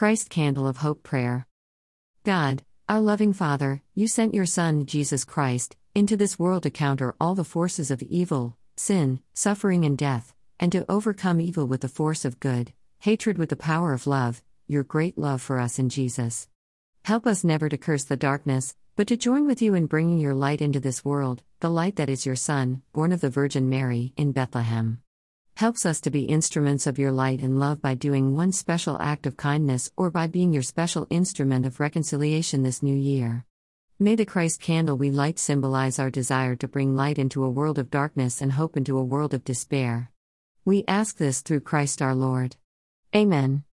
Christ Candle of Hope Prayer. God, our loving Father, you sent your Son, Jesus Christ, into this world to counter all the forces of evil, sin, suffering, and death, and to overcome evil with the force of good, hatred with the power of love, your great love for us in Jesus. Help us never to curse the darkness, but to join with you in bringing your light into this world, the light that is your Son, born of the Virgin Mary, in Bethlehem. Helps us to be instruments of your light and love by doing one special act of kindness or by being your special instrument of reconciliation this new year. May the Christ candle we light symbolize our desire to bring light into a world of darkness and hope into a world of despair. We ask this through Christ our Lord. Amen.